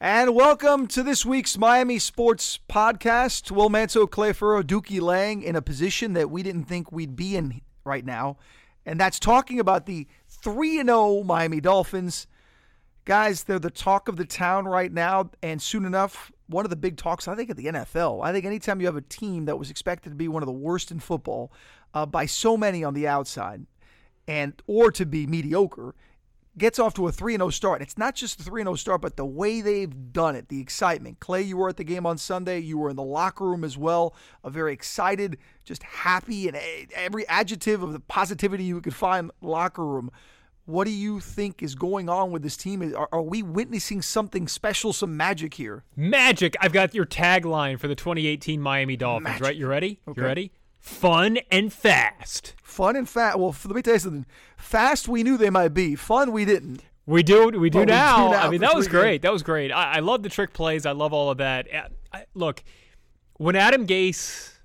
And welcome to this week's Miami Sports Podcast. Will Manso, Clay Furrow, Dookie Lang in a position that we didn't think we'd be in right now. And that's talking about the 3 0 Miami Dolphins. Guys, they're the talk of the town right now. And soon enough, one of the big talks, I think, at the NFL. I think anytime you have a team that was expected to be one of the worst in football uh, by so many on the outside, and or to be mediocre, gets off to a 3 0 start. It's not just the 3 0 start, but the way they've done it, the excitement. Clay, you were at the game on Sunday. You were in the locker room as well. A very excited, just happy, and every adjective of the positivity you could find locker room. What do you think is going on with this team? Are, are, we witnessing something special, some magic here? Magic. I've got your tagline for the 2018 Miami Dolphins, magic. right? You ready? Okay. You ready? Fun and fast. Fun and fast. Well, let me tell you something. Fast, we knew they might be. Fun, we didn't. We do. We do, now. we do now. I mean, that was great. That was great. I, I, love the trick plays. I love all of that. I, look, when Adam Gase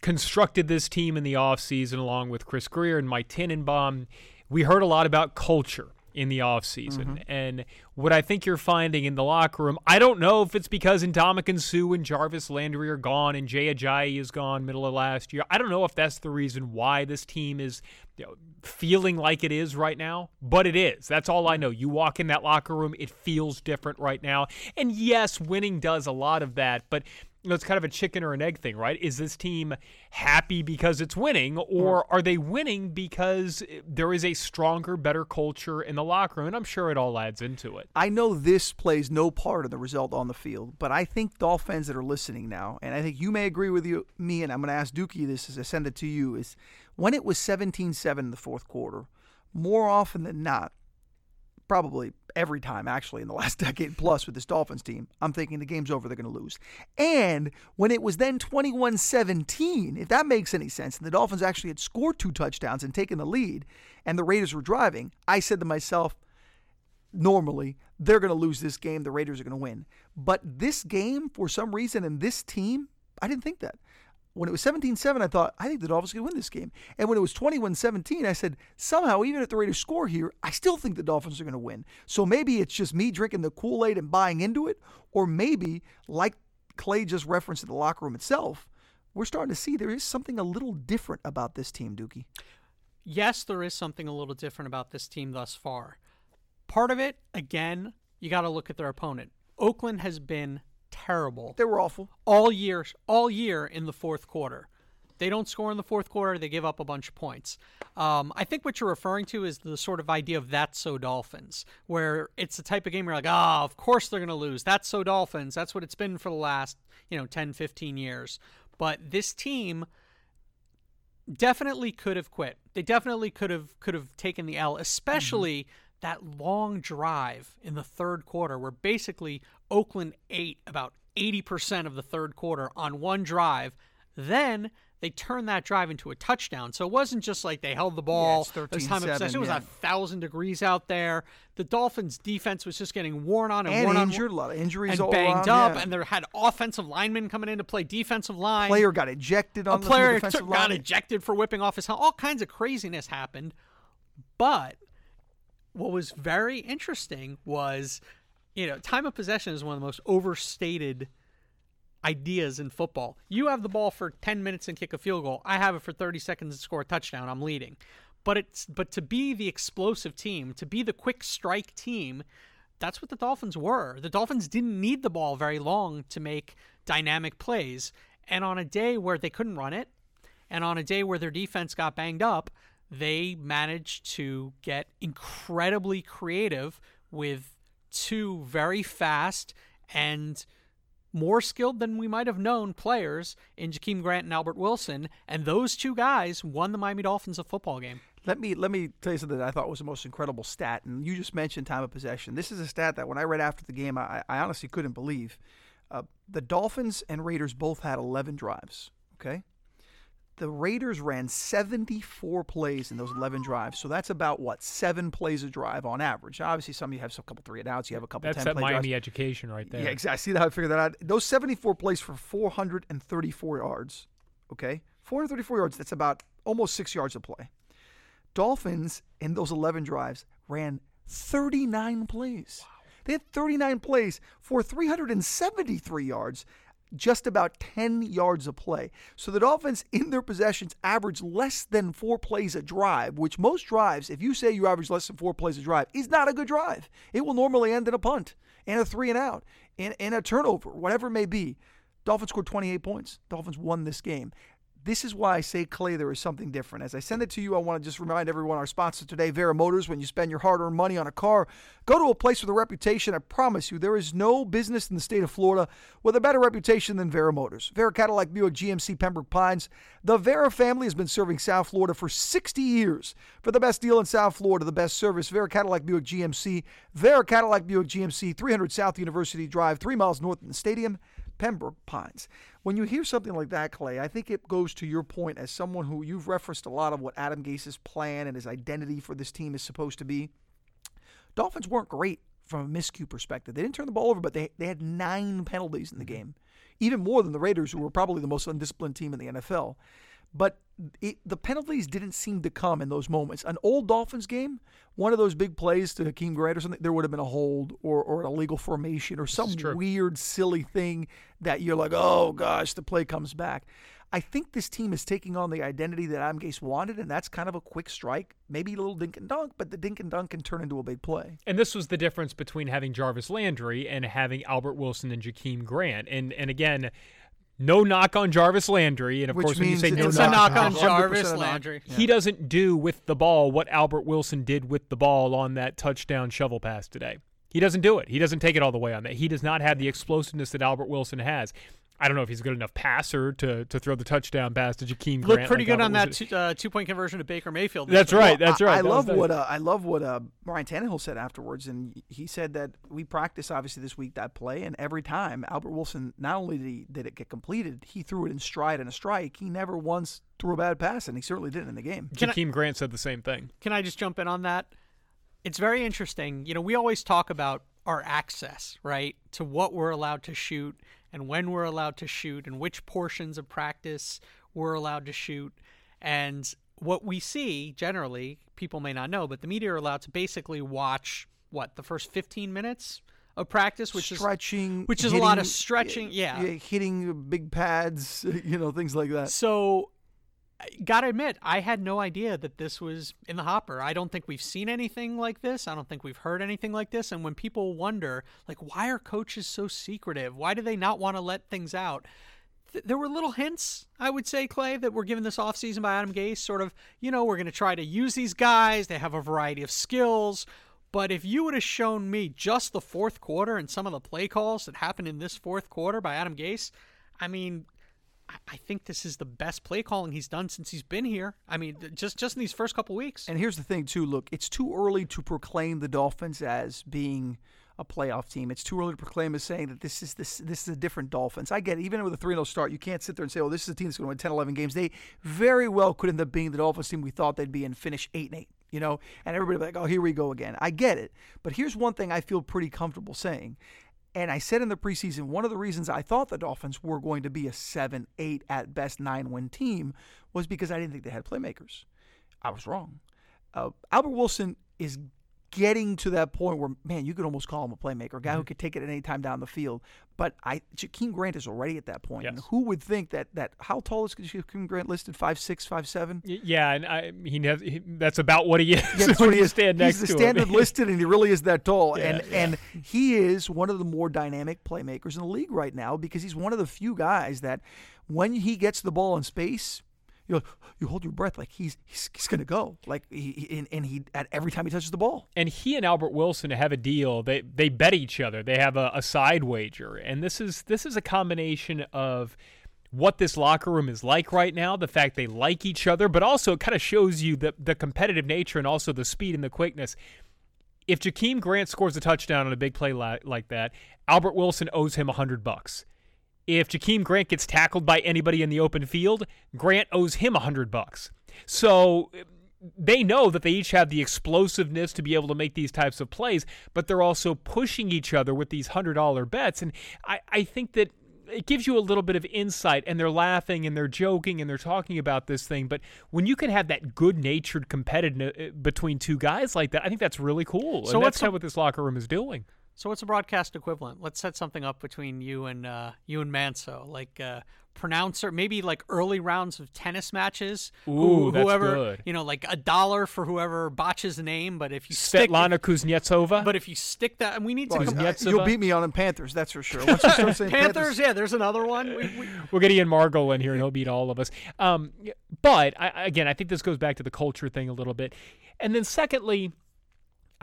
constructed this team in the offseason along with Chris Grier and Mike Tannenbaum, we heard a lot about culture in the offseason. Mm-hmm. And what I think you're finding in the locker room, I don't know if it's because Ndamukong Suh and Jarvis Landry are gone and Jay Ajayi is gone middle of last year. I don't know if that's the reason why this team is you know, feeling like it is right now, but it is. That's all I know. You walk in that locker room, it feels different right now. And yes, winning does a lot of that, but you know, it's kind of a chicken or an egg thing, right? Is this team happy because it's winning, or are they winning because there is a stronger, better culture in the locker room? And I'm sure it all adds into it. I know this plays no part of the result on the field, but I think fans that are listening now, and I think you may agree with you, me, and I'm going to ask Dookie this as I send it to you, is when it was 17 7 in the fourth quarter, more often than not, probably every time actually in the last decade plus with this Dolphins team, I'm thinking the game's over, they're going to lose. And when it was then 21 17, if that makes any sense, and the Dolphins actually had scored two touchdowns and taken the lead, and the Raiders were driving, I said to myself, normally they're going to lose this game, the Raiders are going to win. But this game, for some reason, and this team, I didn't think that when it was 17-7, I thought, I think the Dolphins can win this game. And when it was 21-17, I said, somehow, even if the Raiders score here, I still think the Dolphins are going to win. So maybe it's just me drinking the Kool-Aid and buying into it, or maybe, like Clay just referenced in the locker room itself, we're starting to see there is something a little different about this team, Dookie. Yes, there is something a little different about this team thus far. Part of it, again, you got to look at their opponent. Oakland has been terrible. They were awful all year. All year in the fourth quarter, they don't score in the fourth quarter. They give up a bunch of points. Um, I think what you're referring to is the sort of idea of that's so Dolphins, where it's the type of game where you're like, ah, oh, of course they're going to lose. That's so Dolphins. That's what it's been for the last you know 10, 15 years. But this team definitely could have quit. They definitely could have could have taken the L, especially. Mm-hmm that long drive in the third quarter where basically Oakland ate about 80% of the third quarter on one drive. Then they turned that drive into a touchdown. So it wasn't just like they held the ball. Yeah, 13, time 7, It was yeah. a thousand degrees out there. The Dolphins' defense was just getting worn on and, and worn injured, on, a lot of injuries, and banged up. Yeah. And there had offensive linemen coming in to play defensive line. Player got ejected on a the player got line. ejected for whipping off his helmet. All kinds of craziness happened. But what was very interesting was, you know, time of possession is one of the most overstated ideas in football. You have the ball for 10 minutes and kick a field goal. I have it for 30 seconds and score a touchdown. I'm leading. But it's but to be the explosive team, to be the quick strike team, that's what the Dolphins were. The Dolphins didn't need the ball very long to make dynamic plays. And on a day where they couldn't run it, and on a day where their defense got banged up, they managed to get incredibly creative with two very fast and more skilled than we might have known players in Jakeem Grant and Albert Wilson, and those two guys won the Miami Dolphins a football game. Let me let me tell you something that I thought was the most incredible stat, and you just mentioned time of possession. This is a stat that when I read after the game, I, I honestly couldn't believe. Uh, the Dolphins and Raiders both had 11 drives. Okay, the Raiders ran 74 plays in those 11 drives. So that's about what seven plays a drive on average. Obviously, some of you have a couple three and outs. You have a couple. That's 10 that Miami drives. education right there. Yeah, exactly. I see how I figured that out. Those 74 plays for 434 yards. Okay, 434 yards. That's about almost six yards a play. Dolphins in those 11 drives ran 39 plays. Wow. They had 39 plays for 373 yards just about 10 yards of play. So the Dolphins, in their possessions, average less than four plays a drive, which most drives, if you say you average less than four plays a drive, is not a good drive. It will normally end in a punt and a three and out and, and a turnover, whatever it may be. Dolphins scored 28 points. Dolphins won this game. This is why I say, Clay, there is something different. As I send it to you, I want to just remind everyone our sponsor today, Vera Motors. When you spend your hard earned money on a car, go to a place with a reputation. I promise you, there is no business in the state of Florida with a better reputation than Vera Motors. Vera Cadillac Buick GMC Pembroke Pines. The Vera family has been serving South Florida for 60 years. For the best deal in South Florida, the best service, Vera Cadillac Buick GMC. Vera Cadillac Buick GMC, 300 South University Drive, three miles north of the stadium. Pembroke Pines. When you hear something like that, Clay, I think it goes to your point as someone who you've referenced a lot of what Adam Gase's plan and his identity for this team is supposed to be. Dolphins weren't great from a miscue perspective. They didn't turn the ball over, but they, they had nine penalties in the mm-hmm. game, even more than the Raiders, who were probably the most undisciplined team in the NFL. But it, the penalties didn't seem to come in those moments. An old Dolphins game, one of those big plays to Jakeem Grant or something, there would have been a hold or, or an illegal formation or some weird, silly thing that you're like, oh gosh, the play comes back. I think this team is taking on the identity that Adam Gase wanted, and that's kind of a quick strike, maybe a little dink and dunk, but the dink and dunk can turn into a big play. And this was the difference between having Jarvis Landry and having Albert Wilson and Jakeem Grant. And and again, no knock on Jarvis Landry, and of Which course, when you say no it's knock, a knock on Jarvis Landry, he doesn't do with the ball what Albert Wilson did with the ball on that touchdown shovel pass today. He doesn't do it. He doesn't take it all the way on that. He does not have the explosiveness that Albert Wilson has. I don't know if he's a good enough passer to, to throw the touchdown pass to Jakeem Grant. Looked pretty like good on that two, uh, two, point conversion to Baker Mayfield. That's right. That's right. I, I love what uh, I love what uh, Ryan Tannehill said afterwards, and he said that we practiced obviously this week that play, and every time Albert Wilson not only did, he, did it get completed, he threw it in stride and a strike. He never once threw a bad pass, and he certainly didn't in the game. Jakeem Grant said the same thing. Can I just jump in on that? It's very interesting. You know, we always talk about our access, right, to what we're allowed to shoot and when we're allowed to shoot and which portions of practice we're allowed to shoot. And what we see generally, people may not know, but the media are allowed to basically watch what the first 15 minutes of practice, which stretching, is which is hitting, a lot of stretching, yeah, hitting big pads, you know, things like that. So gotta admit, I had no idea that this was in the hopper. I don't think we've seen anything like this. I don't think we've heard anything like this. And when people wonder, like, why are coaches so secretive? Why do they not want to let things out? Th- there were little hints, I would say, Clay, that were given this offseason by Adam Gase. Sort of, you know, we're going to try to use these guys. They have a variety of skills. But if you would have shown me just the fourth quarter and some of the play calls that happened in this fourth quarter by Adam Gase, I mean, I think this is the best play calling he's done since he's been here. I mean, just just in these first couple weeks. And here's the thing, too. Look, it's too early to proclaim the Dolphins as being a playoff team. It's too early to proclaim as saying that this is this this is a different Dolphins. I get it. Even with a 3-0 start, you can't sit there and say, "Oh, this is a team that's going to win 10, 11 games." They very well could end up being the Dolphins team we thought they'd be and finish 8 and 8. You know, and everybody like, "Oh, here we go again." I get it, but here's one thing I feel pretty comfortable saying, and I said in the preseason, one of the reasons I thought the Dolphins were going to be a 7, 8, at best 9 win team was because I didn't think they had playmakers. I was wrong. Uh, Albert Wilson is getting to that point where, man, you could almost call him a playmaker, a guy mm-hmm. who could take it at any time down the field. But I, Jakeem Grant is already at that point. Yes. And who would think that that how tall is Jakeem Grant listed? Five six, five seven. Yeah, and I, he, has, he that's about what he is. Yeah, that's what he is. Stand next He's the standard listed, and he really is that tall. Yeah, and yeah. and he is one of the more dynamic playmakers in the league right now because he's one of the few guys that when he gets the ball in space you know, you hold your breath like he's he's, he's going to go like he, and, and, he at every time he touches the ball. And he and Albert Wilson have a deal. They they bet each other. They have a, a side wager, and this is this is a combination of what this locker room is like right now, the fact they like each other, but also it kind of shows you the the competitive nature and also the speed and the quickness. If Jakeem Grant scores a touchdown on a big play like that, Albert Wilson owes him a hundred bucks. If Jakeem Grant gets tackled by anybody in the open field, Grant owes him a hundred bucks. So they know that they each have the explosiveness to be able to make these types of plays, but they're also pushing each other with these hundred dollar bets. And I, I think that it gives you a little bit of insight and they're laughing and they're joking and they're talking about this thing but when you can have that good-natured competitiveness uh, between two guys like that i think that's really cool so and that's kind of what this locker room is doing So what's a broadcast equivalent? Let's set something up between you and uh, you and Manso, like uh, pronouncer, maybe like early rounds of tennis matches. Ooh, Who, that's whoever, good. You know, like a dollar for whoever botches the name. But if you Svetlana stick, Kuznetsova. but if you stick that, and we need to. Well, com- uh, you'll beat me on them Panthers, that's for sure. Once you start saying Panthers, yeah, there's another one. We, we, We'll get Ian Margol in here, and he'll beat all of us. Um, but I, again, I think this goes back to the culture thing a little bit. And then, secondly,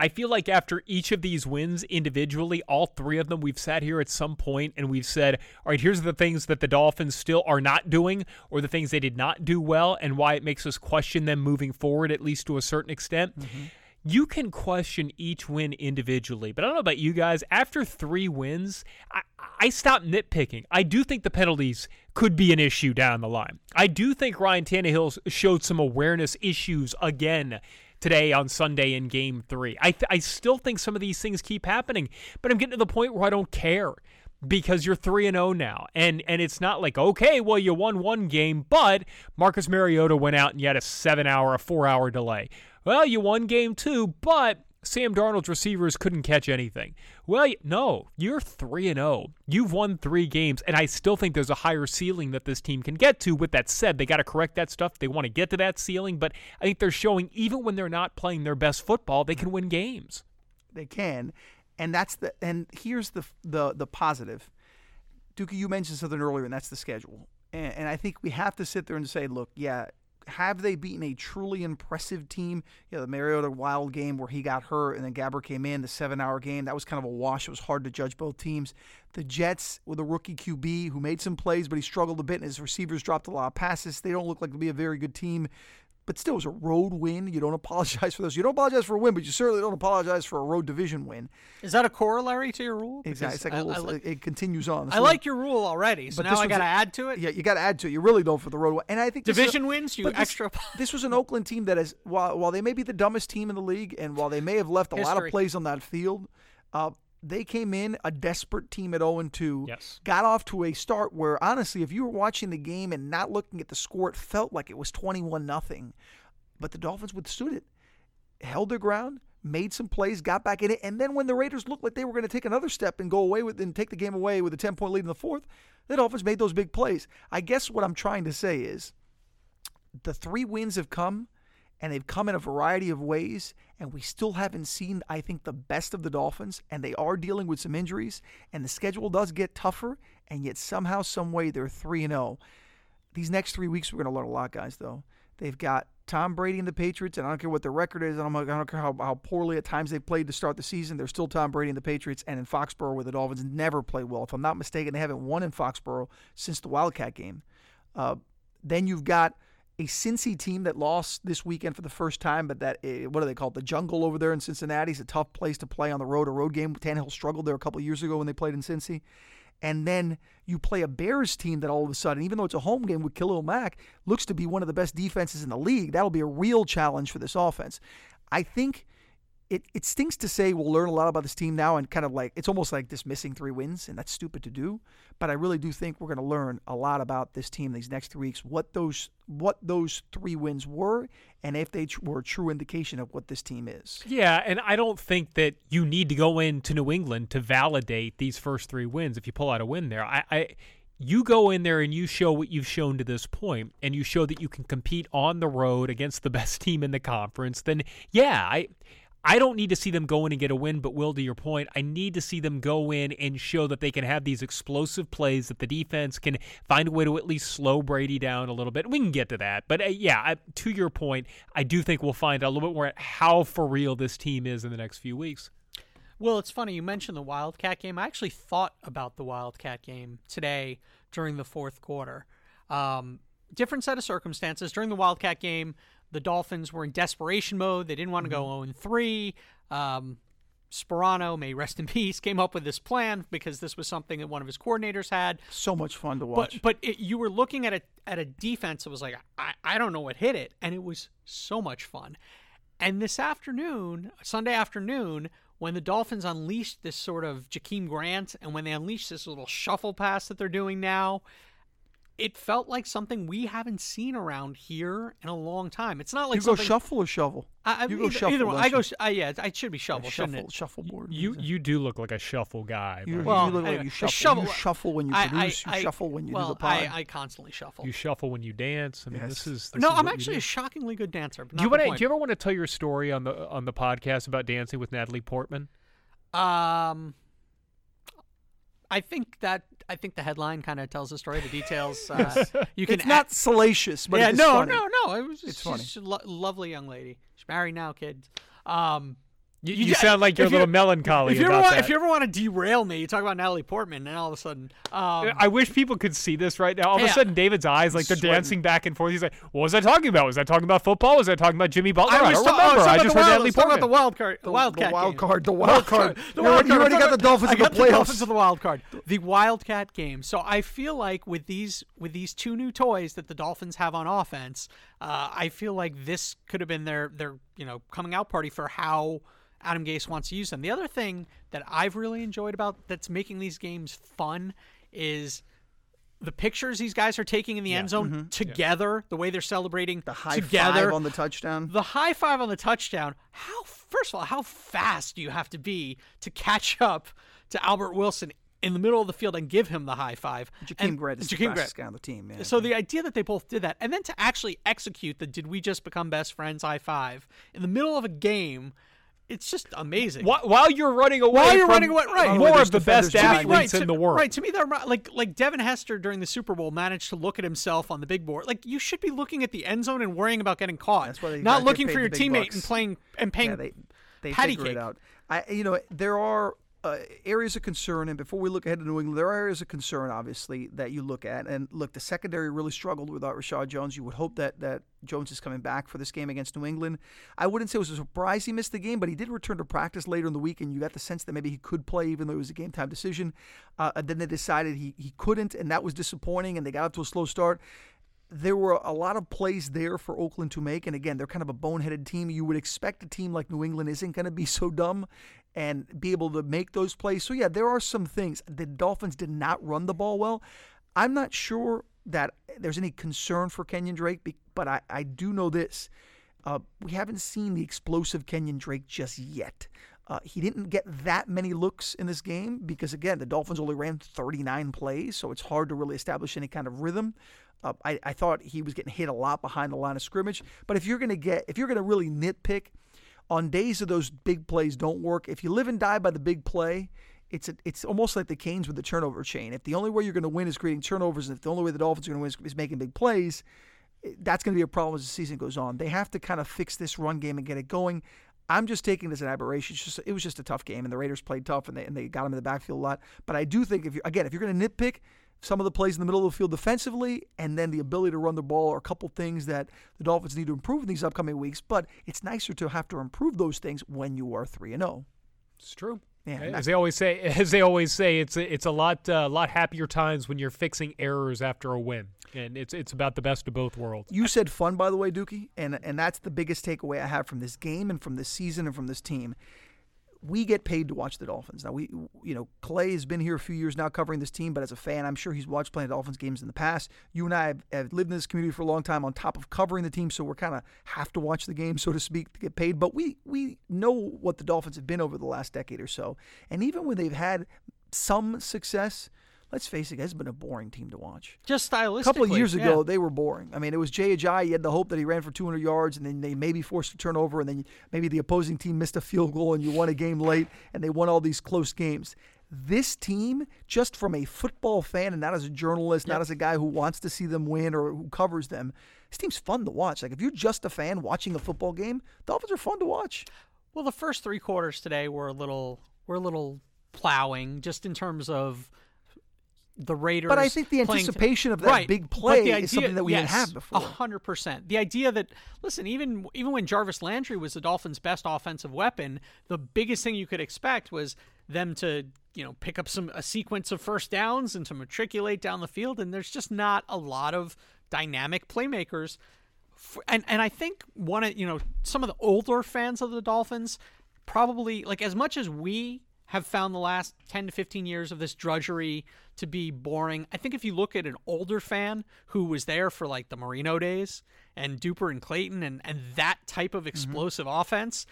I feel like after each of these wins individually, all three of them, we've sat here at some point and we've said, all right, here's the things that the Dolphins still are not doing, or the things they did not do well, and why it makes us question them moving forward, at least to a certain extent. Mm-hmm. You can question each win individually, but I don't know about you guys. After three wins, I, I stopped nitpicking. I do think the penalties could be an issue down the line. I do think Ryan Tannehill showed some awareness issues again today on Sunday in game three. I, th- I still think some of these things keep happening, but I'm getting to the point where I don't care because you're 3 and 0 now. And and it's not like, okay, well you won one game, but Marcus Mariota went out and you had a 7-hour, a 4-hour delay. Well, you won game 2, but Sam Darnold's receivers couldn't catch anything. Well, no, you're 3 and 0. You've won 3 games and I still think there's a higher ceiling that this team can get to. With that said, they got to correct that stuff. They want to get to that ceiling, but I think they're showing even when they're not playing their best football, they can win games. they can, and that's the and here's the the the positive. Duke, you mentioned something earlier, and that's the schedule. And, and I think we have to sit there and say, look, yeah, have they beaten a truly impressive team? You know, the Mariota Wild game where he got hurt and then Gabbert came in, the seven-hour game that was kind of a wash. It was hard to judge both teams. The Jets with a rookie QB who made some plays, but he struggled a bit, and his receivers dropped a lot of passes. They don't look like to be a very good team but still it was a road win. You don't apologize for those. You don't apologize for a win, but you certainly don't apologize for a road division win. is that a corollary to your rule? Exactly. It's like little, I, it, it continues on. I like your rule already, so But now I got to add to it. Yeah, you got to add to it. You really don't for the road. And I think this is a- Division wins, you but this- extra. This was an Oakland team that is while while they may be the dumbest team in the league, and while they may have left a lot of plays on that field, uh, they came in a desperate team at 0 2. Yes. Got off to a start where honestly, if you were watching the game and not looking at the score, it felt like it was 21 nothing. But the Dolphins withstood it, held their ground, made some plays, got back in it, and then when the Raiders looked like they were going to take another step and go away with and take the game away with a 10 point lead in the fourth, the Dolphins made those big plays. I guess what I'm trying to say is the three wins have come and they've come in a variety of ways and we still haven't seen i think the best of the dolphins and they are dealing with some injuries and the schedule does get tougher and yet somehow some way they're 3 and 0 these next three weeks we're going to learn a lot guys though. They've got tom brady and the patriots and i don't care what their record is i don't, I don't care how, how poorly at times they've played to start the season they're still tom brady and the patriots and in foxborough where the dolphins never play well. If i'm not mistaken they haven't won in foxborough since the wildcat game. Uh, then you've got a Cincy team that lost this weekend for the first time, but that eh, what do they call it? The jungle over there in Cincinnati is a tough place to play on the road. A road game. Tannehill struggled there a couple years ago when they played in Cincy. And then you play a Bears team that all of a sudden, even though it's a home game with Khalil Mack, looks to be one of the best defenses in the league. That'll be a real challenge for this offense. I think it, it stinks to say we'll learn a lot about this team now and kind of like it's almost like dismissing three wins, and that's stupid to do. But I really do think we're going to learn a lot about this team these next three weeks, what those what those three wins were, and if they tr- were a true indication of what this team is. Yeah, and I don't think that you need to go into New England to validate these first three wins if you pull out a win there. I, I you go in there and you show what you've shown to this point and you show that you can compete on the road against the best team in the conference, then yeah, I I don't need to see them go in and get a win, but Will, to your point, I need to see them go in and show that they can have these explosive plays, that the defense can find a way to at least slow Brady down a little bit. We can get to that. But uh, yeah, I, to your point, I do think we'll find out a little bit more at how for real this team is in the next few weeks. Well, it's funny you mentioned the Wildcat game. I actually thought about the Wildcat game today during the fourth quarter. Um, different set of circumstances during the Wildcat game. The Dolphins were in desperation mode. They didn't want to go 0 3. Um, Sparano, may rest in peace, came up with this plan because this was something that one of his coordinators had. So much fun to watch. But but it, you were looking at a at a defense that was like I, I don't know what hit it, and it was so much fun. And this afternoon, Sunday afternoon, when the Dolphins unleashed this sort of Jakeem Grant, and when they unleashed this little shuffle pass that they're doing now, it felt like something we haven't seen around here in a long time. It's not like you go shuffle or shovel. I, I, you go either, shuffle. Either one. I go. sh- I, yeah, I should be shovel. shouldn't shuffle it? shuffleboard. You you do look like a shuffle guy. You, Well, you look anyway, like you the shuffle. shovel- you shuffle when you I- I- produce. I- you shuffle when you well, do the pod. I, I constantly shuffle. you shuffle when you dance. I mean, this is this no, is I'm actually a shockingly good dancer. But Do you want want to? Do you ever want to tell your story on the on the podcast about dancing with Natalie Portman? Um, I think that I think the headline kind of tells the story. The details uh, you can it's not salacious, but yeah, it's no, funny. no, no. It was just, It's funny. she's a lo- lovely young lady. She's married now, kids. Um, You, You you, ju- sound like you're a little you- melancholy if you ever about want, that. if you ever want to derail me, you talk about Natalie Portman, and all of a sudden, um, I wish people could see this right now. All of a sudden, David's eyes like they're Sweating. dancing back and forth. He's like, "What was I talking about? Was I talking about football? Was I talking about Jimmy Butler? I, was don't ta- remember. I, was I just about heard the wild, Natalie I was talking about the wild card, The, wildcat the wild card. The wild card. The you wild already, you already got the Dolphins I in the got the Dolphins playoffs. to the wild card. The wildcat game. So I feel like with these with these two new toys that the Dolphins have on offense, uh, I feel like this could have been their their you know coming out party for how Adam Gase wants to use them. The other thing that I've really enjoyed about that's making these games fun is the pictures these guys are taking in the end zone together, the way they're celebrating Mm-hmm. The high together five on the touchdown. the high five on the touchdown. How first of all, how fast do you have to be to catch up to Albert Wilson in the middle of the field and give him the high five? Jakeem And- Grant is the Jakeem fastest Grant. guy on the team. Yeah. So the idea that they both did that, and then to actually execute the "Did we just become best friends?" high five in the middle of a game, it's just amazing. Wh- While you're running away, While you're from running away- right. more of the best defenders behind you. athletes to, in the world. Right. To me, they're like like Devin Hester during the Super Bowl managed to look at himself on the big board. Like you should be looking at the end zone and worrying about getting caught, That's why they not looking for your teammate bucks. and playing and paying. yeah, they they patty figure cake. it out. I you know there are uh, areas of concern, and before we look ahead to New England, there are areas of concern, obviously, that you look at. And look, the secondary really struggled without Reshad Jones. You would hope that that Jones is coming back for this game against New England. I wouldn't say it was a surprise he missed the game, but he did return to practice later in the week, and you got the sense that maybe he could play, even though it was a game time decision. Uh, and then they decided he he couldn't, and that was disappointing. And they got up to a slow start there were a lot of plays there for Oakland to make. And again, they're kind of a boneheaded team. You would expect a team like New England isn't going to be so dumb and be able to make those plays. So, yeah, there are some things. The Dolphins did not run the ball well. I'm not sure that there's any concern for Kenyon Drake, but I, I do know this. Uh, we haven't seen the explosive Kenyon Drake just yet. Uh, he didn't get that many looks in this game because, again, the Dolphins only ran 39 plays, so it's hard to really establish any kind of rhythm. Uh, I, I thought he was getting hit a lot behind the line of scrimmage. But if you're going to get, if you're going to really nitpick, on days of those big plays don't work, if you live and die by the big play, it's a, it's almost like the Canes with the turnover chain. If the only way you're going to win is creating turnovers, and if the only way the Dolphins are going to win is, is making big plays, eh, that's going to be a problem as the season goes on. They have to kind of fix this run game and get it going. I'm just taking this as an aberration. Just it was just a tough game, and the Raiders played tough, and they and they got them in the backfield a lot. But I do think if you again, if you're going to nitpick some of the plays in the middle of the field defensively, and then the ability to run the ball are a couple things that the Dolphins need to improve in these upcoming weeks. But it's nicer to have to improve those things when you are three and zero. It's true. Yeah, as they always say, as they always say, it's a, it's a lot uh, lot happier times when you're fixing errors after a win, and it's it's about the best of both worlds. You said fun, by the way, Dookie, and and that's the biggest takeaway I have from this game and from this season and from this team. We get paid to watch the Dolphins. Now we, you know, Clay has been here a few years now covering this team, but as a fan, I'm sure he's watched plenty of Dolphins games in the past. You and I have, have lived in this community for a long time, on top of covering the team, so we're kind of have to watch the game, so to speak, to get paid. But we we know what the Dolphins have been over the last decade or so, and even when they've had some success, let's face it, it's been a boring team to watch. Just stylistically. A couple of years ago, yeah. they were boring. I mean, it was Jay Ajayi. You had the hope that he ran for 200 yards, and then they maybe forced a turnover, and then maybe the opposing team missed a field goal, and you won a game late, and they won all these close games. This team, just from a football fan and not as a journalist, not as a guy who wants to see them win or who covers them, this team's fun to watch. Like if you're just a fan watching a football game, Dolphins are fun to watch. Well, the first three quarters today were a little were a little plowing, just in terms of the Raiders. But I think the anticipation of that right. big play the is something that we didn't yes, have before. Hundred percent. The idea that listen, even even when Jarvis Landry was the Dolphins' best offensive weapon, the biggest thing you could expect was them to you know pick up some a sequence of first downs and to matriculate down the field, and there's just not a lot of dynamic playmakers. And and I think one of you know some of the older fans of the Dolphins probably like as much as we have found the last 10 to 15 years of this drudgery to be boring. I think if you look at an older fan who was there for like the Marino days and Duper and Clayton and, and that type of explosive mm-hmm. offense,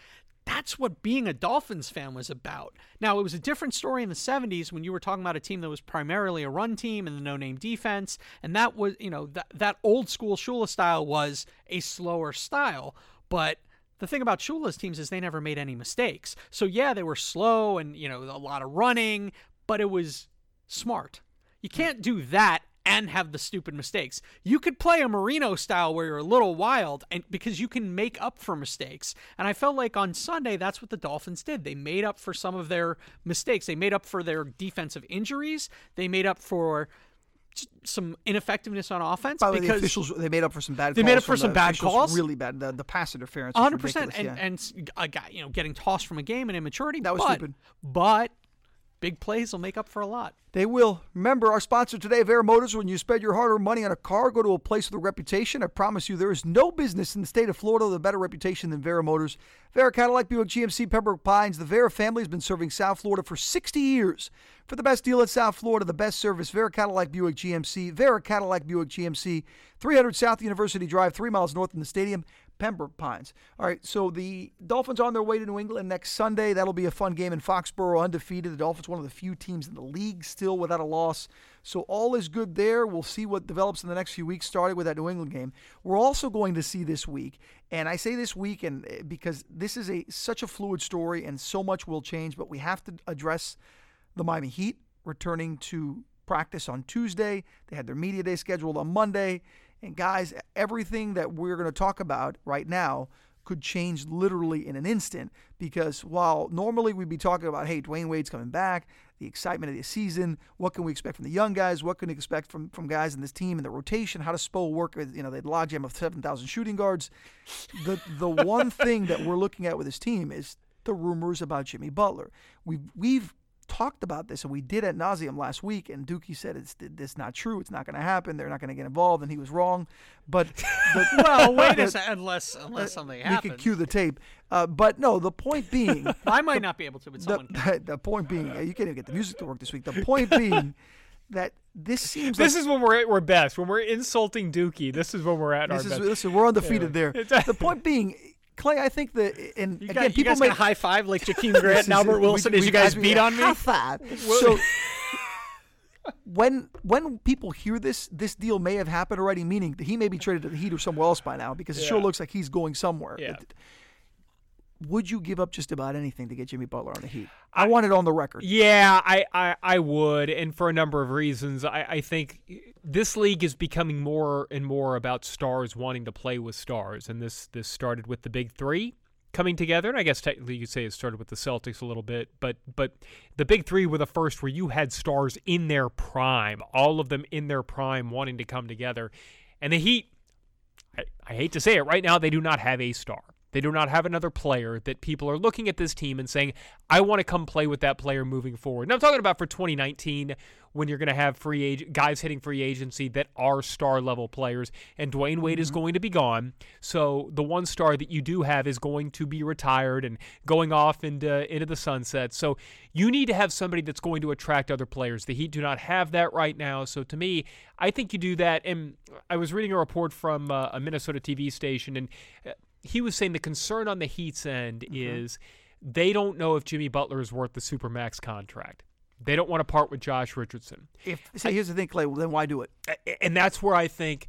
that's what being a Dolphins fan was about. Now, it was a different story in the 70s when you were talking about a team that was primarily a run team and the no name defense. And that was, you know, that, that old school Shula style was a slower style. But the thing about Shula's teams is they never made any mistakes. So yeah, they were slow and you know a lot of running, but it was smart. You can't do that and have the stupid mistakes. You could play a Marino style where you're a little wild and because you can make up for mistakes. And I felt like on Sunday that's what the Dolphins did. They made up for some of their mistakes. They made up for their defensive injuries. They made up for some ineffectiveness on offense By because the officials they made up for some bad. They made up for some bad calls, really bad. The, the pass interference, hundred percent, and yeah. and a guy you know getting tossed from a game and immaturity. That was but, stupid. But big plays will make up for a lot. They will. Remember, our sponsor today, Vera Motors. When you spend your hard-earned money on a car, go to a place with a reputation. I promise you, there is no business in the state of Florida with a better reputation than Vera Motors. Vera Cadillac, Buick, GMC, Pembroke Pines. The Vera family has been serving South Florida for 60 years. For the best deal at South Florida, the best service, Vera Cadillac, Buick, GMC. Vera Cadillac, Buick, GMC. 300 South University Drive, three miles north in the stadium. Pembroke Pines. All right, so the Dolphins are on their way to New England next Sunday. That'll be a fun game in Foxborough, undefeated. The Dolphins, one of the few teams in the league still without a loss. So all is good there. We'll see what develops in the next few weeks, starting with that New England game. We're also going to see this week, and I say this week and eh, because this is a such a fluid story and so much will change, but we have to address the Miami Heat returning to practice on Tuesday. They had their media day scheduled on Monday. And guys, everything that we're going to talk about right now could change literally in an instant because while normally we'd be talking about, hey, Dwyane Wade's coming back, the excitement of the season, what can we expect from the young guys, what can we expect from, from guys in this team and the rotation, how does Spo work, you know, they logjam of 7,000 shooting guards. The, the one thing that we're looking at with this team is the rumors about Jimmy Butler. We've, we've talked about this, and we did at nauseum last week. And Dookie said it's it's not true. It's not going to happen. They're not going to get involved, and he was wrong. But, but well, wait a second. Unless unless something happens, we could cue the tape. Uh, but no, the point being, I might not be able to, but someone. The, the point being, uh, you can't even get the music to work this week. The point being. that this seems this like, is when we're at we're best when we're insulting Dookie. This is when we're at this our is, best. Listen, we're undefeated yeah. there. the point being, Clay, I think that, and you again, guys, people may high five like Jakeem Grant and Albert Wilson we, as you guys beat on me. High five. So when when people hear this, this deal may have happened already. Meaning that he may be traded to the Heat or somewhere else by now because it sure looks like he's going somewhere. Yeah would you give up just about anything to get Jimmy Butler on the Heat? I, I want it on the record. Yeah, I, I, I would, and for a number of reasons. I, I think this league is becoming more and more about stars wanting to play with stars, and this this started with the big three coming together. And I guess technically you could say it started with the Celtics a little bit, but but the big three were the first where you had stars in their prime, all of them in their prime, wanting to come together, and the Heat. I, I hate to say it right now, they do not have a star. They do not have another player that people are looking at this team and saying, I want to come play with that player moving forward. And I'm talking about for 2019 when you're going to have free age guys hitting free agency that are star level players and Dwyane Wade mm-hmm. is going to be gone. So the one star that you do have is going to be retired and going off into into the sunset. So you need to have somebody that's going to attract other players. The Heat do not have that right now. So to me, I think you do that and I was reading a report from uh, a Minnesota TV station and uh, he was saying the concern on the Heat's end mm-hmm. is they don't know if Jimmy Butler is worth the supermax contract. They don't want to part with Josh Richardson. If see, here's the thing, Clay. Well, then why do it? And that's where I think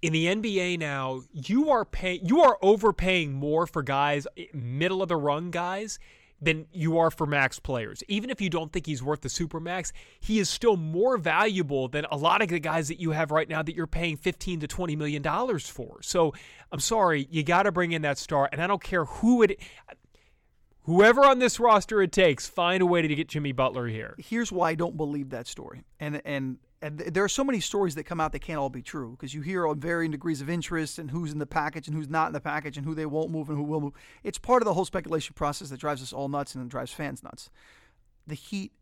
in the NBA now you are paying, you are overpaying more for guys, middle of the run guys, than you are for max players. Even if you don't think he's worth the super max, he is still more valuable than a lot of the guys that you have right now that you're paying 15 to 20 million dollars for. So, I'm sorry, you got to bring in that star and I don't care who it whoever on this roster it takes, find a way to get Jimmy Butler here. Here's why I don't believe that story. And and and there are so many stories that come out that can't all be true because you hear on varying degrees of interest and who's in the package and who's not in the package and who they won't move and who will move. It's part of the whole speculation process that drives us all nuts and drives fans nuts. The Heat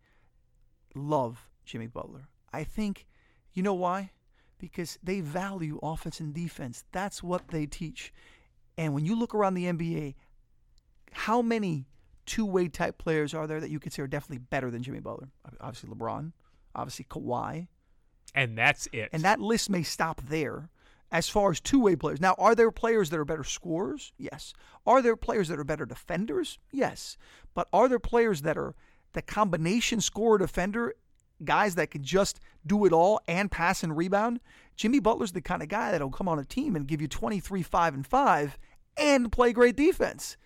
love Jimmy Butler. I think, you know why? Because they value offense and defense. That's what they teach. And when you look around the NBA, how many two way type players are there that you could say are definitely better than Jimmy Butler? Obviously LeBron, obviously Kawhi, and that's it. And that list may stop there as far as two way players. Now, are there players that are better scorers? Yes. Are there players that are better defenders? Yes. But are there players that are the combination scorer defender, guys that can just do it all and pass and rebound? Jimmy Butler's the kind of guy that'll come on a team and give you 23, 5, and 5 and play great defense.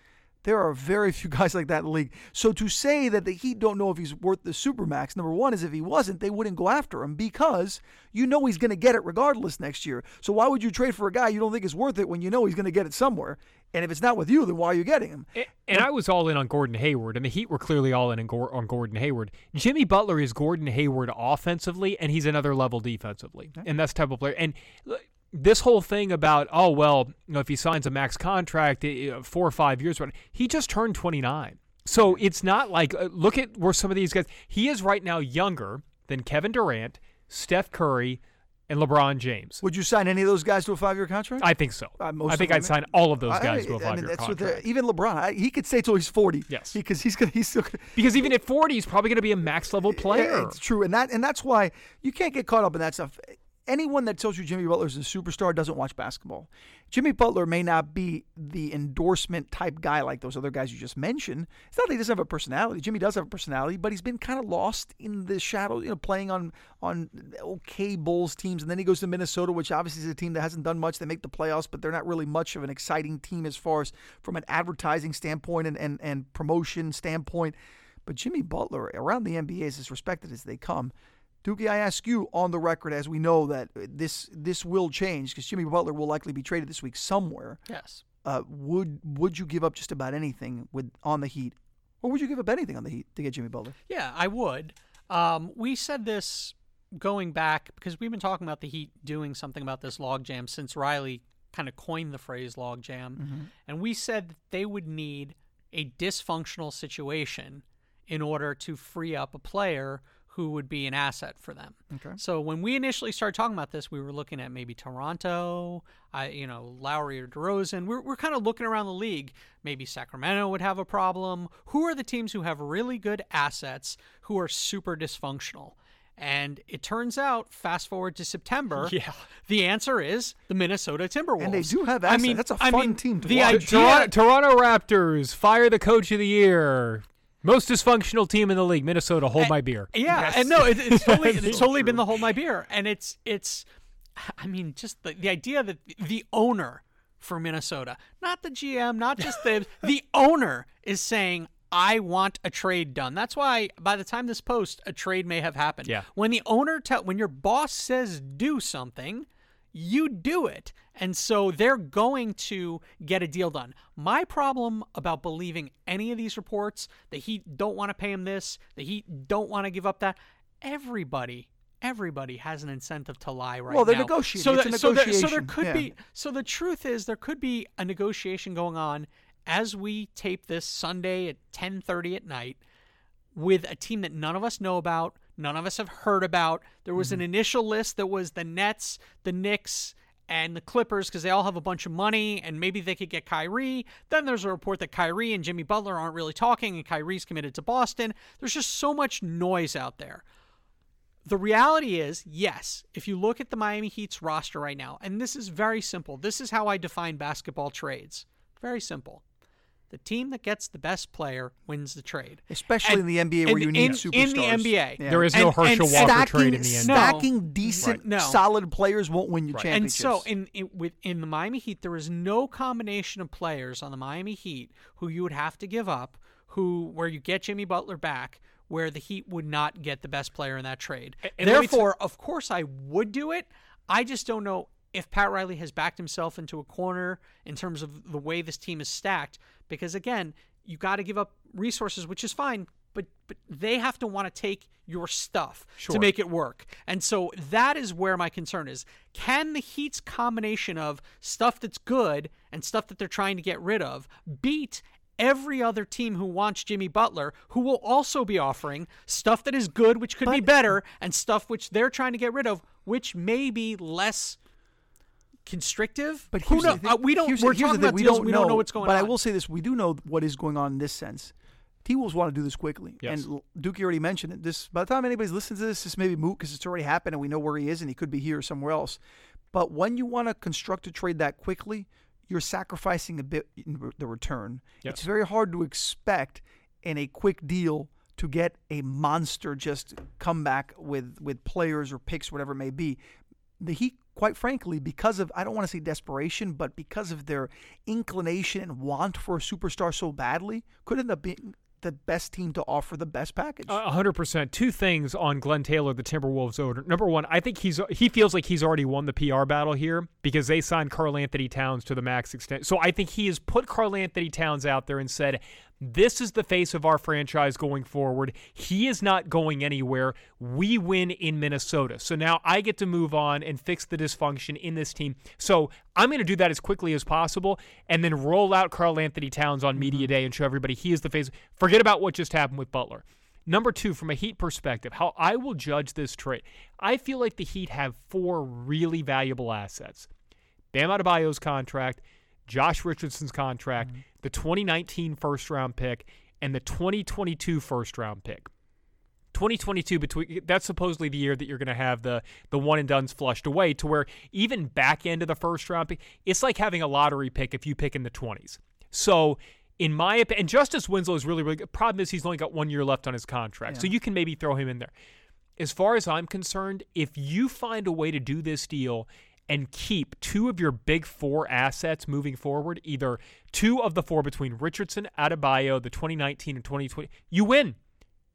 There are very few guys like that in the league. So to say that the Heat don't know if he's worth the supermax, number one is if he wasn't, they wouldn't go after him because you know he's going to get it regardless next year. So why would you trade for a guy you don't think is worth it when you know he's going to get it somewhere? And if it's not with you, then why are you getting him? And, and I was all in on Gordon Hayward, and the Heat were clearly all in on Gordon Hayward. Jimmy Butler is Gordon Hayward offensively, and he's another level defensively, and that's type of player. And this whole thing about oh well, you know, if he signs a max contract, four or five years, he just turned 29. So it's not like uh, look at where some of these guys. He is right now younger than Kevin Durant, Steph Curry, and LeBron James. Would you sign any of those guys to a five-year contract? I think so. Uh, I think I'd sign all of those guys I, to a five-year I mean, contract. Even LeBron, I, he could stay till he's forty. Yes, because he's gonna he's still gonna, because even at forty, he's probably going to be a max level player. Yeah, it's true, and that and that's why you can't get caught up in that stuff anyone that tells you Jimmy Butler is a superstar doesn't watch basketball. Jimmy Butler may not be the endorsement type guy like those other guys you just mentioned. It's not that he doesn't have a personality. Jimmy does have a personality, but he's been kind of lost in the shadow, you know, playing on on okay Bulls teams, and then he goes to Minnesota, which obviously is a team that hasn't done much. They make the playoffs, but they're not really much of an exciting team as far as from an advertising standpoint and and, and promotion standpoint. But Jimmy Butler around the NBA is as respected as they come. Dookie, I ask you on the record, as we know that this this will change because Jimmy Butler will likely be traded this week somewhere. Yes. Uh, would would you give up just about anything with on the Heat, or would you give up anything on the Heat to get Jimmy Butler? Yeah, I would. Um, we said this going back because we've been talking about the Heat doing something about this logjam since Riley kind of coined the phrase logjam, mm-hmm. and we said that they would need a dysfunctional situation in order to free up a player who would be an asset for them. Okay. So when we initially started talking about this, we were looking at maybe Toronto, I, you know, Lowry or DeRozan. We're, we're kind of looking around the league. Maybe Sacramento would have a problem. Who are the teams who have really good assets who are super dysfunctional? And it turns out, fast forward to September, yeah. the answer is the Minnesota Timberwolves. And they do have assets. I mean, that's a fun I mean, team to the watch. Idea, Toronto, Toronto Raptors fire the coach of the year. Most dysfunctional team in the league, Minnesota. Hold and, my beer. Yeah, yes. and no, it, it's totally it's totally been the hold my beer, and it's it's, I mean, just the the idea that the owner for Minnesota, not the GM, not just the the owner is saying. I want a trade done. That's why by the time this post, a trade may have happened. Yeah. When the owner tell when your boss says do something, you do it. And so they're going to get a deal done. My problem about believing any of these reports, the Heat don't want to pay him this, the Heat don't want to give up that, everybody everybody has an incentive to lie right now. well, they're now. negotiating. So, that, so, there, so there could yeah. be. So the truth is, there could be a negotiation going on as we tape this Sunday at 10:30 at night with a team that none of us know about, none of us have heard about. There was mm-hmm. an initial list that was the Nets, the Knicks, and the Clippers because they all have a bunch of money and maybe they could get Kyrie. Then there's a report that Kyrie and Jimmy Butler aren't really talking and Kyrie's committed to Boston. There's just so much noise out there. The reality is, yes, if you look at the Miami Heat's roster right now, and this is very simple, this is how I define basketball trades. Very simple. The team that gets the best player wins the trade. Especially and, in the NBA where you need in, superstars. In the NBA. Yeah. There is no and, Herschel Walker stacking, trade in the NBA. Stacking decent, right. no. solid players won't win you right. championships. And so in, in, with, in the Miami Heat, there is no combination of players on the Miami Heat who you would have to give up, who where you get Jimmy Butler back, where the Heat would not get the best player in that trade. And Therefore, t- of course, I would do it. I just don't know if Pat Riley has backed himself into a corner in terms of the way this team is stacked. Because again, you got to give up resources, which is fine, but but they have to want to take your stuff sure. to make it work. And so that is where my concern is. Can the Heat's combination of stuff that's good and stuff that they're trying to get rid of beat every other team who wants Jimmy Butler, who will also be offering stuff that is good, which could but, be better, and stuff which they're trying to get rid of, which may be less constrictive. But who knows? Uh, we don't. We're talking about we deals. Don't we know, don't know what's going but on. But I will say this: we do know what is going on in this sense. T Wolves want to do this quickly. Yes. And Dookie already mentioned it. This by the time anybody's listening to this, this may be moot because it's already happened and we know where he is and he could be here or somewhere else. But when you want to construct a trade that quickly, you're sacrificing a bit in the return. Yes. It's very hard to expect in a quick deal to get a monster just come back with with players or picks, whatever it may be. The Heat, quite frankly, because of I don't want to say desperation, but because of their inclination and want for a superstar so badly, could end up being the best team to offer the best package. Hundred percent. Two things on Glenn Taylor, the Timberwolves owner. Number one, I think he's he feels like he's already won the PR battle here because they signed Karl Anthony Towns to the max extent. So I think he has put Karl Anthony Towns out there and said, this is the face of our franchise going forward. He is not going anywhere. We win in Minnesota. So now I get to move on and fix the dysfunction in this team. So I'm going to do that as quickly as possible and then roll out Karl Anthony Towns on Media mm-hmm. Day and show everybody he is the face. Forget about what just happened with Butler. Number two, from a Heat perspective, how I will judge this trade. I feel like the Heat have four really valuable assets. Bam Adebayo's contract, Josh Richardson's contract, Mm-hmm. the 2019 first round pick, and the 2022 first round pick. 2022 between that's supposedly the year that you're going to have the the one and dones flushed away to where even back end of the first round pick it's like having a lottery pick if you pick in the 20s so in my opinion and Justise Winslow is really really good problem is he's only got one year left on his contract so you can maybe throw him in there as far as i'm concerned if you find a way to do this deal and keep two of your big four assets moving forward, either two of the four between Richardson, Adebayo, the 2019 and 2020, you win.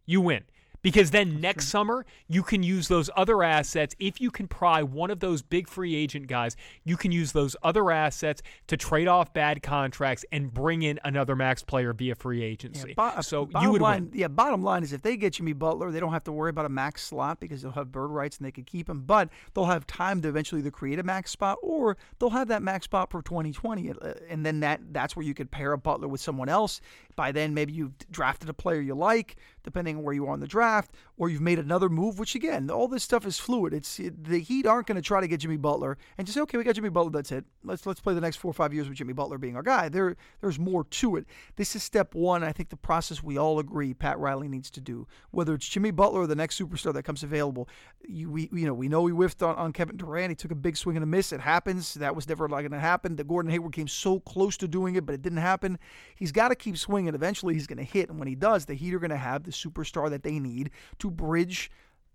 You win. Because then next summer, you can use those other assets. If you can pry one of those big free agent guys, you can use those other assets to trade off bad contracts and bring in another max player via free agency. Bo- uh, so you would line, win. yeah. Bottom line is if they get Jimmy Butler, they don't have to worry about a max slot because they'll have bird rights and they can keep him. But they'll have time to eventually either create a max spot or they'll have that max spot for 2020, uh, and then that that's where you could pair a Butler with someone else. By then, maybe you've drafted a player you like, depending on where you are in the draft, or you've made another move. Which again, all this stuff is fluid. It's the Heat aren't going to try to get Jimmy Butler and just say, okay, we got Jimmy Butler, that's it. Let's let's play the next four or five years with Jimmy Butler being our guy. There there's more to it. This is step one. I think the process we all agree Pat Riley needs to do. Whether it's Jimmy Butler or the next superstar that comes available, you, we you know we know he whiffed on, on Kevin Durant. He took a big swing and a miss. It happens. That was never going to happen. The Gordon Hayward came so close to doing it, but it didn't happen. He's got to keep swinging. Eventually, he's going to hit, and when he does, the Heat are going to have the superstar that they need to bridge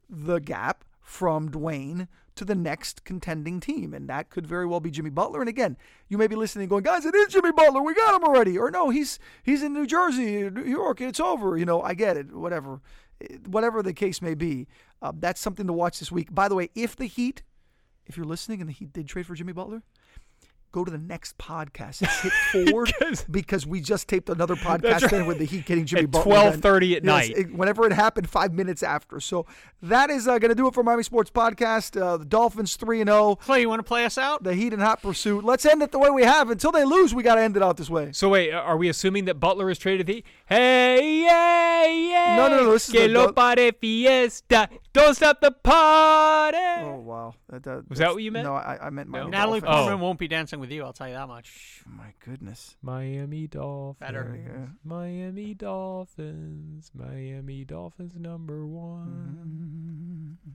the gap from Dwyane to the next contending team. And that could very well be Jimmy Butler. And again, you may be listening going, guys, it is Jimmy Butler. We got him already. Or no, he's he's in New Jersey, New York, it's over. You know, I get it. Whatever. Whatever the case may be. Uh, that's something to watch this week. By the way, if the Heat, if you're listening and the Heat did trade for Jimmy Butler, go to the next podcast. Just hit forward because we just taped another podcast right. then with the Heat getting Jimmy At Butler. 12:30 at Yes, night. it- whenever it happened, five minutes after. So that is uh, going to do it for Miami Sports Podcast. Uh, the Dolphins three and zero. Clay, you want to play us out? The Heat and hot pursuit. Let's end it the way we have. Until they lose, we got to end it out this way. So wait, are we assuming that Butler is traded? The hey, yeah, yeah. No, no, no, this is Que the- lo pare fiesta. Don't stop the party. Oh wow, that, that, Was that what you meant? No, I, I meant Miami Natalie Dolphins. Portman Oh. won't be dancing with you. I'll tell you that much. Oh, my goodness. Miami Dolphins. Better. Miami Dolphins. Miami Dolphins number one. Mm-hmm.